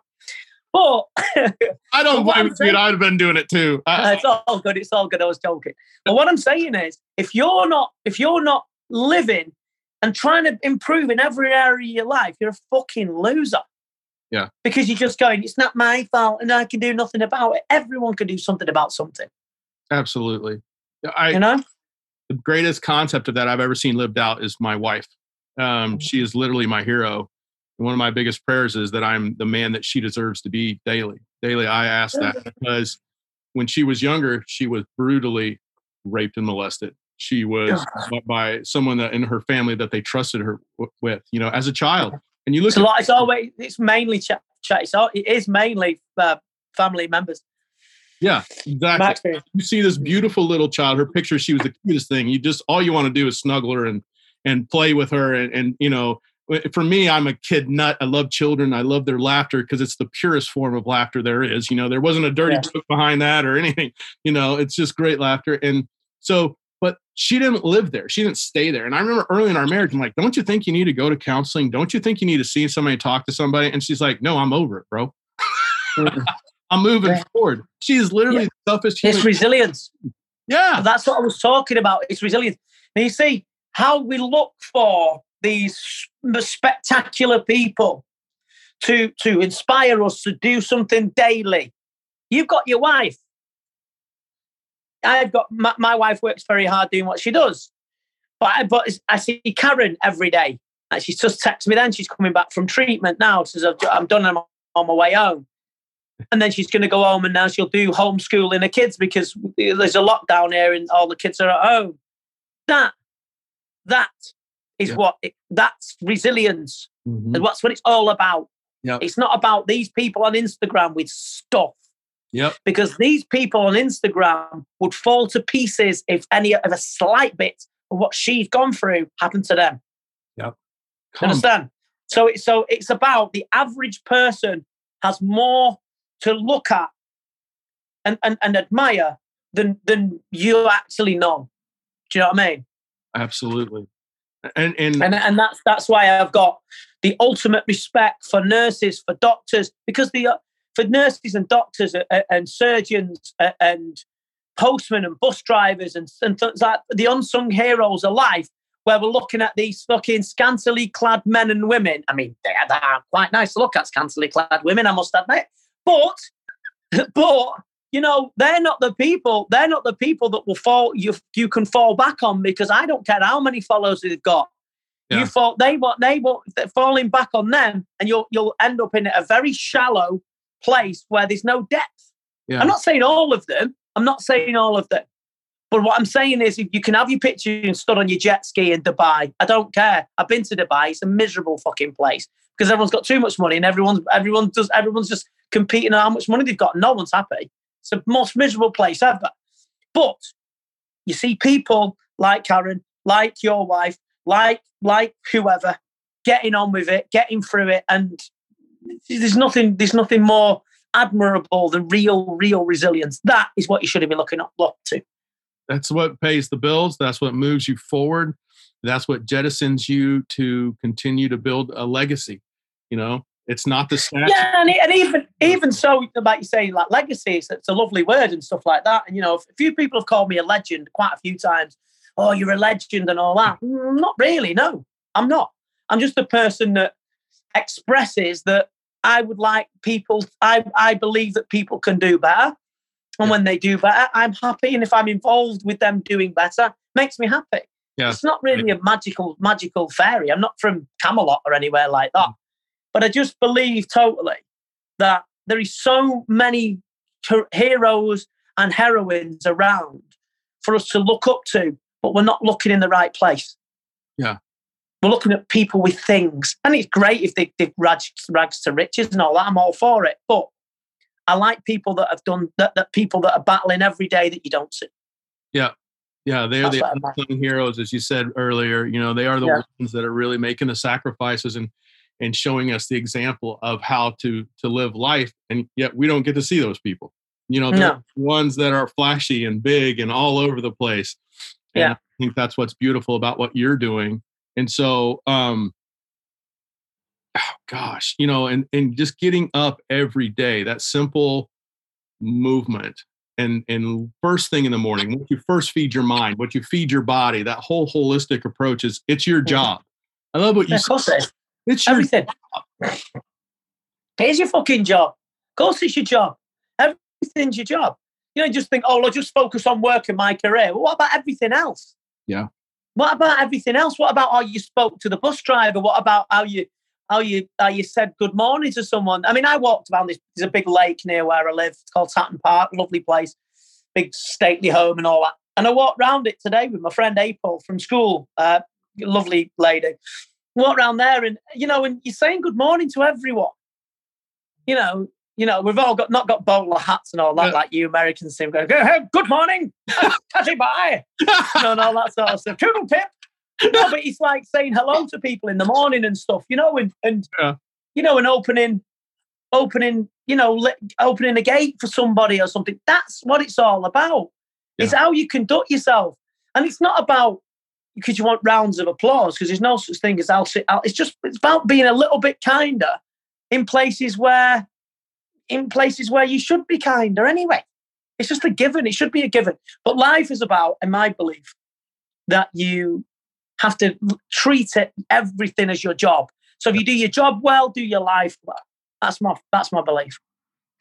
B: But [laughs]
A: I don't blame you. dude. I'd have been doing it too. [laughs] I-
B: it's all good. It's all good. I was joking. But what I'm saying is, if you're not, if you're not living and trying to improve in every area of your life, you're a fucking loser.
A: Yeah.
B: Because you're just going, it's not my fault, and I can do nothing about it. Everyone can do something about something.
A: Absolutely. I,
B: You know?
A: the greatest concept of that I've ever seen lived out is my wife. Um, she is literally my hero. And one of my biggest prayers is that I'm the man that she deserves to be daily. Daily, I ask that because when she was younger, she was brutally raped and molested. She was by- by someone that in her family that they trusted her w- with, you know, as a child. And you look
B: It's
A: at
B: lot. It's always. It's mainly chat. chat. It's all, it is mainly uh, family members.
A: yeah, exactly. You see this beautiful little child her picture she was the cutest thing you just all you want to do is snuggle her and and play with her and, and you know for me i'm a kid nut i love children i love their laughter because it's the purest form of laughter there is you know there wasn't a dirty
B: Yeah.
A: joke behind that or anything you know it's just great laughter and so but she didn't live there she didn't stay there and i remember early in our marriage i'm like don't you think you need to go to counseling don't you think you need to see somebody talk to somebody and she's like no i'm over it bro mm. [laughs] i'm moving
B: Yeah.
A: forward she is literally the toughest human
B: It's resilience.
A: yeah
B: That's what I was talking about. It's resilience. Now you see how we look for these spectacular people to to inspire us to do something daily. You've got your wife. I've got my, my wife works very hard doing what she does, but I, but I see Karen every day, and she just texts me. Then she's coming back from treatment now. Says "I've- I'm done. I'm on my way home. And then she's going to go home and now she'll do homeschooling the kids because there's a lockdown here and all the kids are at home. That, that is
A: Yeah.
B: what, it, that's resilience.
A: Mhm.
B: And that's what it's all about.
A: Yep.
B: It's not about these people on Instagram with stuff
A: Yep.
B: because these people on Instagram would fall to pieces if any of a slight bit of what she's gone through happened to them.
A: Come,
B: Understand? So it's so it's about the average person has more to look at and, and, and admire than than you actually know. Do you know what I mean?
A: Absolutely. And and
B: and, and that's that's why I've got the ultimate respect for nurses, for doctors, because the uh, for nurses and doctors and, surgeons and postmen and bus drivers and, and things like the unsung heroes of life where we're looking at these fucking scantily clad men and women. I mean, they are quite nice to look at, scantily clad women, I must admit. But, [laughs] but you know, they're not the people. They're not the people that will fall. You you can fall back on because I don't care how many followers they've got. Yeah. You fall. They want. They want falling back on them, and you'll you'll end up in a very shallow place where there's no depth. Yeah. I'm not saying all of them. I'm not saying all of them. But what I'm saying is, you can have your picture and stood on your jet ski in Dubai. I don't care. I've been to Dubai. It's a miserable fucking place because everyone's got too much money and everyone's everyone does everyone's just competing on how much money they've got. No one's happy. It's the most miserable place ever. But you see people like Karen, like your wife, like like whoever, getting on with it, getting through it, and there's nothing there's nothing more admirable than real real resilience. That is what you should have been looking up, up to.
A: That's what pays the bills. That's what moves you forward. That's what jettisons you to continue to build a legacy. You know, it's not the stats.
B: Yeah, and, and even even so, about you saying like legacy, it's, it's a lovely word and stuff like that. And you know, a few people have called me a legend quite a few times. Oh, you're a legend and all that. Mm, not really. No, I'm not. I'm just a person that expresses that I would like people. I I believe that people can do better, and yeah. when they do better, I'm happy. And if I'm involved with them doing better, makes me happy. Yeah. It's not really a magical magical fairy. I'm not from Camelot or anywhere like that. Mm. But I just believe totally that there is so many heroes and heroines around for us to look up to, but we're not looking in the right place.
A: Yeah.
B: We're looking at people with things. And it's great if they, they rags, rags to riches and all that. I'm all for it. But I like people that have done that, that people that are battling every day that you don't see.
A: Yeah. Yeah, they are That's the unsung heroes, as you said earlier. You know, they are the yeah. ones that are really making the sacrifices and and showing us the example of how to to live life. And yet we don't get to see those people. You know, they're no. ones that are flashy and big and all over the place. And
B: yeah.
A: I think that's what's beautiful about what you're doing. And so um oh gosh, you know, and and just getting up every day, that simple movement and and first thing in the morning what you first feed your mind what you feed your body that whole holistic approach is it's your job. I love what you said
B: it's your everything. It's your fucking job. Of course it's your job. Everything's your job. You know just think oh i'll just focus on work and my career. Well, what about everything else?
A: Yeah
B: what about everything else what about how you spoke to the bus driver what about how you how you how you said good morning to someone. I mean, I walked around this. There's a big lake near where I live. It's called Tatton Park. Lovely place, big stately home and all that. And I walked around it today with my friend April from school. Uh, lovely lady. Walked around there, and you know, and you're saying good morning to everyone. You know, you know, we've all got not got bowler hats and all that, like you Americans seem going, good morning, [laughs] catchy bye, you know, and all that sort of stuff. Toodle pip, no, but it's like saying hello to people in the morning and stuff, you know, and, and yeah. you know, and opening, opening, you know, opening a gate for somebody or something. That's what it's all about. Yeah. It's how you conduct yourself, and it's not about because you want rounds of applause because there's no such thing as I'll sit out. It's just it's about being a little bit kinder in places where, in places where you should be kinder anyway. It's just a given. It should be a given. But life is about, in my belief, that you have to treat it everything as your job. So if you do your job well, do your life well. That's my that's my belief.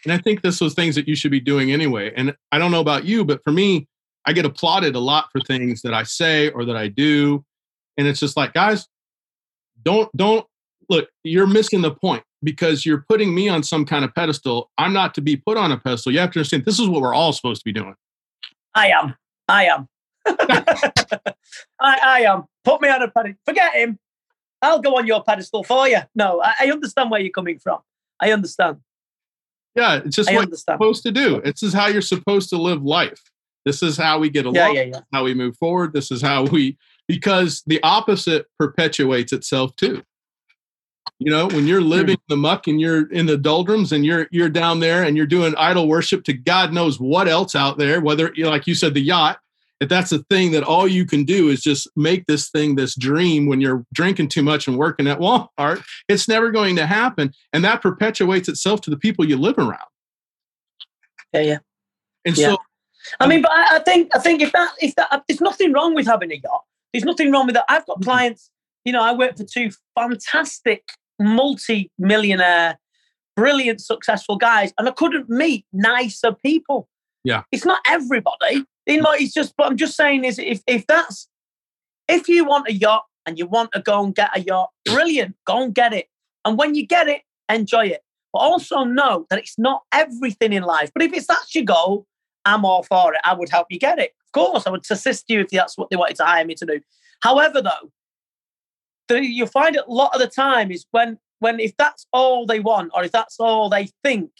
A: And I think this was things that you should be doing anyway. And I don't know about you, but for me, I get applauded a lot for things that I say or that I do. And it's just like, guys, don't don't look, you're missing the point because you're putting me on some kind of pedestal. I'm not to be put on a pedestal. You have to understand this is what we're all supposed to be doing.
B: I am. I am. [laughs] I, I am. Put me on a pedestal. Forget him. I'll go on your pedestal for you. No, I, I understand where you're coming from. I understand.
A: Yeah, it's just I what understand. you're supposed to do. This is how you're supposed to live life. This is how we get along. Yeah, yeah, yeah. How we move forward. This is how we because the opposite perpetuates itself too. You know, when you're hmm. living the muck and you're in the doldrums and you're you're down there and you're doing idol worship to God knows what else out there, whether like you said, the yacht, if that's the thing that all you can do is just make this thing this dream when you're drinking too much and working at Walmart, it's never going to happen. And that perpetuates itself to the people you live around.
B: Yeah, yeah.
A: And
B: Yeah.
A: so
B: I um mean, but I, I think I think if that if that there's nothing wrong with having a yacht. There's nothing wrong with that. I've got clients. You know, I worked for two fantastic multi-millionaire, brilliant, successful guys, and I couldn't meet nicer people.
A: Yeah.
B: it's not everybody. You know, it's just. But I'm just saying is if if that's if you want a yacht and you want to go and get a yacht, brilliant, go and get it. And when you get it, enjoy it. But also know that it's not everything in life. But if it's that's your goal, I'm all for it. I would help you get it. Of course, I would assist you if that's what they wanted to hire me to do. However, though, the, you find it a lot of the time is when when if that's all they want or if that's all they think,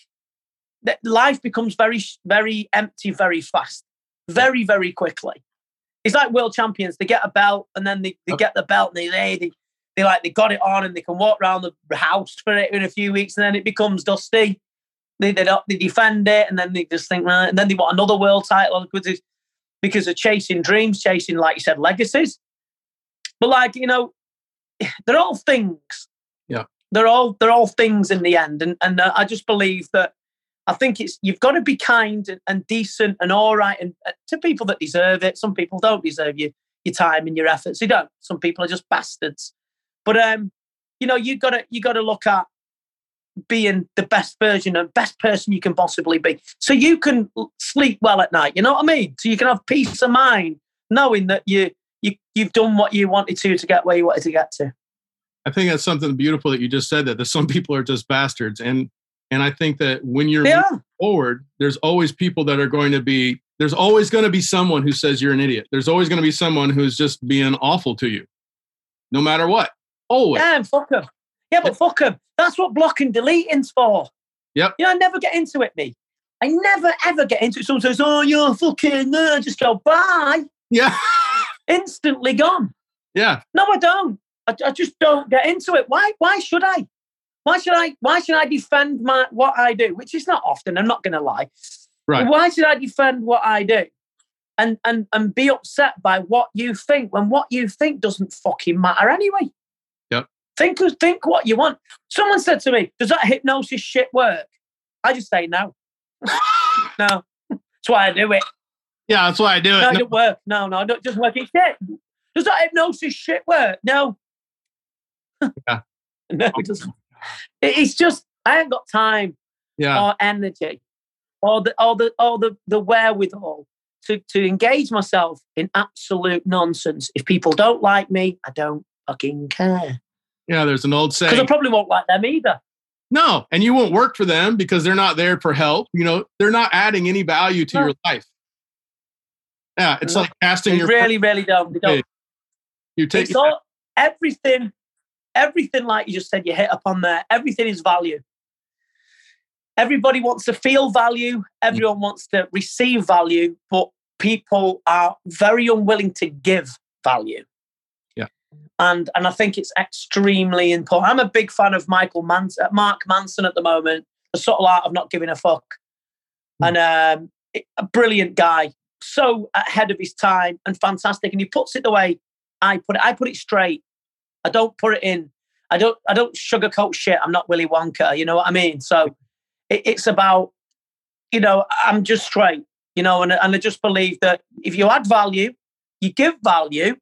B: that life becomes very very empty very fast, very very quickly. It's like world champions. They get a belt and then they, they
A: Oh.
B: get the belt and they, they they they like they got it on and they can walk around the house for it in a few weeks and then it becomes dusty. They they, don't, they defend it and then they just think right and then they want another world title because of chasing dreams, chasing like you said legacies. But like you know, [sighs] they're all things.
A: Yeah.
B: they're all they're all things in the end, and and uh, I just believe that. I think it's you've got to be kind and, and decent and all right and uh, to people that deserve it. Some people don't deserve your your time and your efforts. You don't. Some people are just bastards. But um, you know, you gotta you gotta look at being the best version and best person you can possibly be. So you can sleep well at night. You know what I mean? So you can have peace of mind knowing that you you you've done what you wanted to to get where you wanted to get to.
A: I think that's something beautiful that you just said that, that some people are just bastards. And and I think that when you're
B: Yeah.
A: moving forward, there's always people that are going to be there's always going to be someone who says you're an idiot. There's always going to be someone who's just being awful to you. No matter what. Always.
B: Yeah, fuck them. Yeah, but fuck them. That's what blocking deleting's for.
A: Yep.
B: You know, I never get into it, me. I never ever get into it. Someone says, "Oh, you're fucking," no, just go bye.
A: Yeah. [laughs]
B: Instantly gone.
A: yeah.
B: No, I don't. I, I just don't get into it. Why? Why should I? Why should I? Why should I defend my what I do? Which is not often. I'm not going to lie.
A: Right.
B: Why should I defend what I do? And and and be upset by what you think when what you think doesn't fucking matter anyway.
A: Yep.
B: Think think what you want. Someone said to me, "Does that hypnosis shit work?" I just say no. [laughs] no. That's why I do it.
A: Yeah, that's why I do it.
B: No, it
A: No-
B: don't work. No, no, it just work. It's shit. Does that hypnosis shit work? No.
A: Yeah. [laughs]
B: no, it doesn't. It's just I ain't got time
A: yeah.
B: or energy or the or the or the, the wherewithal to, to engage myself in absolute nonsense. If people don't like me, I don't fucking care.
A: Yeah, there's an old saying. Because.
B: I probably won't like them either.
A: No, and you won't work for them because they're not there for help. You know, they're not adding any value to
B: No.
A: your life. Yeah, it's like casting
B: They
A: your
B: really, really don't. They don't.
A: you take
B: It's all everything, everything like you just said, you hit upon there. Everything is value. Everybody wants to feel value, everyone wants to receive value, but people are very unwilling to give value.
A: Yeah.
B: And and I think it's extremely important. I'm a big fan of Michael Manson, Mark Manson at the moment, the subtle art of not giving a fuck.
A: Hmm.
B: And um, a brilliant guy, so ahead of his time and fantastic. And he puts it the way I put it. I put it straight. I don't put it in. I don't. I don't sugarcoat shit. I'm not Willy Wonka. You know what I mean? So it, it's about, you know, I'm just straight. You know, and and I just believe that if you add value, you give value,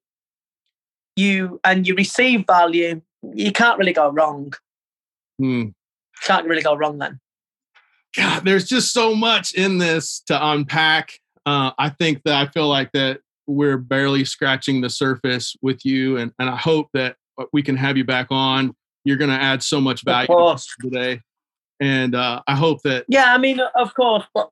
B: you and you receive value, you can't really go wrong.
A: Hmm.
B: Can't really go wrong then.
A: God, there's just so much in this to unpack. Uh, I think that I feel like that we're barely scratching the surface with you, and, and I hope that we can have you back on. You're going to add so much value
B: course.
A: today, and uh, I hope that
B: Yeah, I mean, of course, but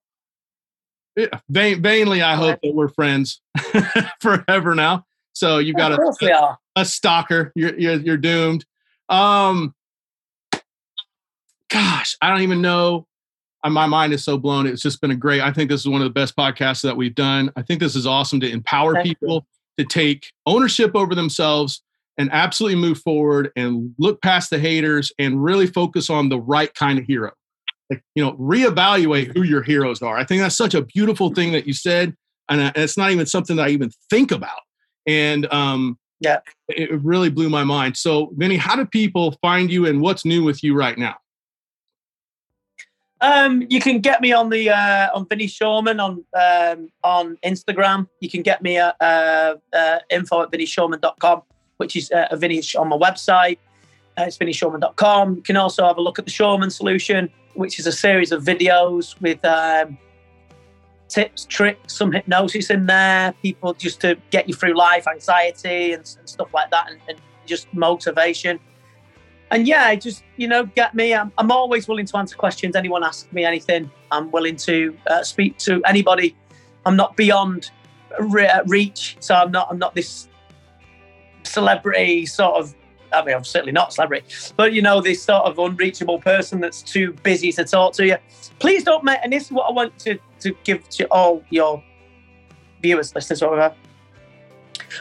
A: yeah, vain, vainly, I hope that we're friends [laughs] forever now. So you've got a,
B: are.
A: a stalker. You're, you're you're doomed. Um, gosh, I don't even know. Uh, My mind is so blown. It's just been a great. I think this is one of the best podcasts that we've done. I think this is awesome to empower
B: Thank you.
A: people to take ownership over themselves and absolutely move forward and look past the haters and really focus on the right kind of hero. Like, you know, reevaluate who your heroes are. I think that's such a beautiful thing that you said. And it's not even something that I even think about. And um,
B: yeah,
A: it really blew my mind. So, Vinny, how do people find you and what's new with you right now?
B: Um, you can get me on the uh, on Vinny Shoreman on um, on Instagram. You can get me at uh, uh, info at vinnyshoreman.com, which is uh, a Vinny on my website. Uh, it's vinnyshoreman.com. You can also have a look at the Shoreman Solution, which is a series of videos with um, tips, tricks, some hypnosis in there, people just to get you through life, anxiety, and, and stuff like that, and, and just motivation and yeah, just you know, get me. I'm, I'm always willing to answer questions. Anyone ask me anything, I'm willing to uh, speak to anybody. I'm not beyond re- uh, reach, so I'm not. I'm not this celebrity sort of. I mean, I'm certainly not celebrity, but you know, this sort of unreachable person that's too busy to talk to you. Please don't make. And this is what I want to to give to all your viewers, listeners, whatever.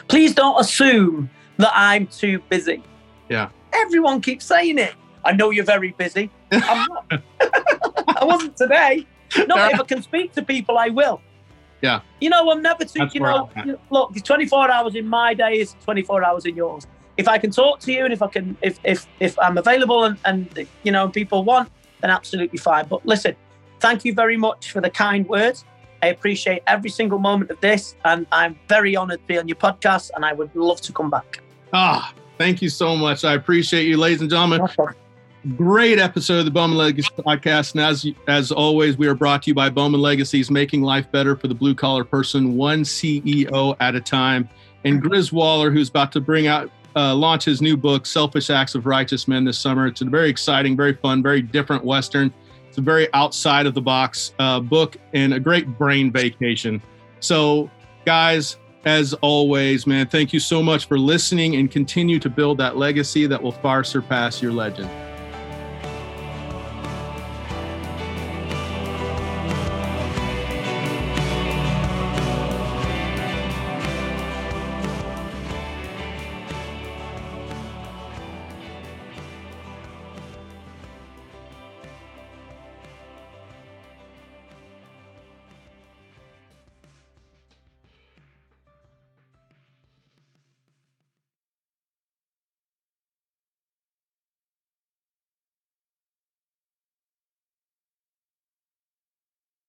B: Please don't assume that I'm too busy.
A: Yeah
B: Everyone keeps saying it. I know you're very busy. I'm not. [laughs] I wasn't today. Not if I can speak to people, I will.
A: Yeah.
B: You know, I'm never too, you know, look, 24 hours in my day is 24 hours in yours. If I can talk to you and if I can, if if if I'm available and, and you know, people want, then absolutely fine. But listen, thank you very much for the kind words. I appreciate every single moment of this, and I'm very honored to be on your podcast, and I would love to come back.
A: Ah, Thank you so much. I appreciate you, ladies and gentlemen. Great episode of the Bowman Legacy podcast. And as, as always, we are brought to you by Bowman Legacies, making life better for the blue collar person, one CEO at a time. And Grizz Waller, who's about to bring out, uh, launch his new book, Selfish Acts of Righteous Men, this summer. It's a very exciting, very fun, very different Western. It's a very outside of the box uh, book and a great brain vacation. So, guys, as always, man, thank you so much for listening and continue to build that legacy that will far surpass your legend.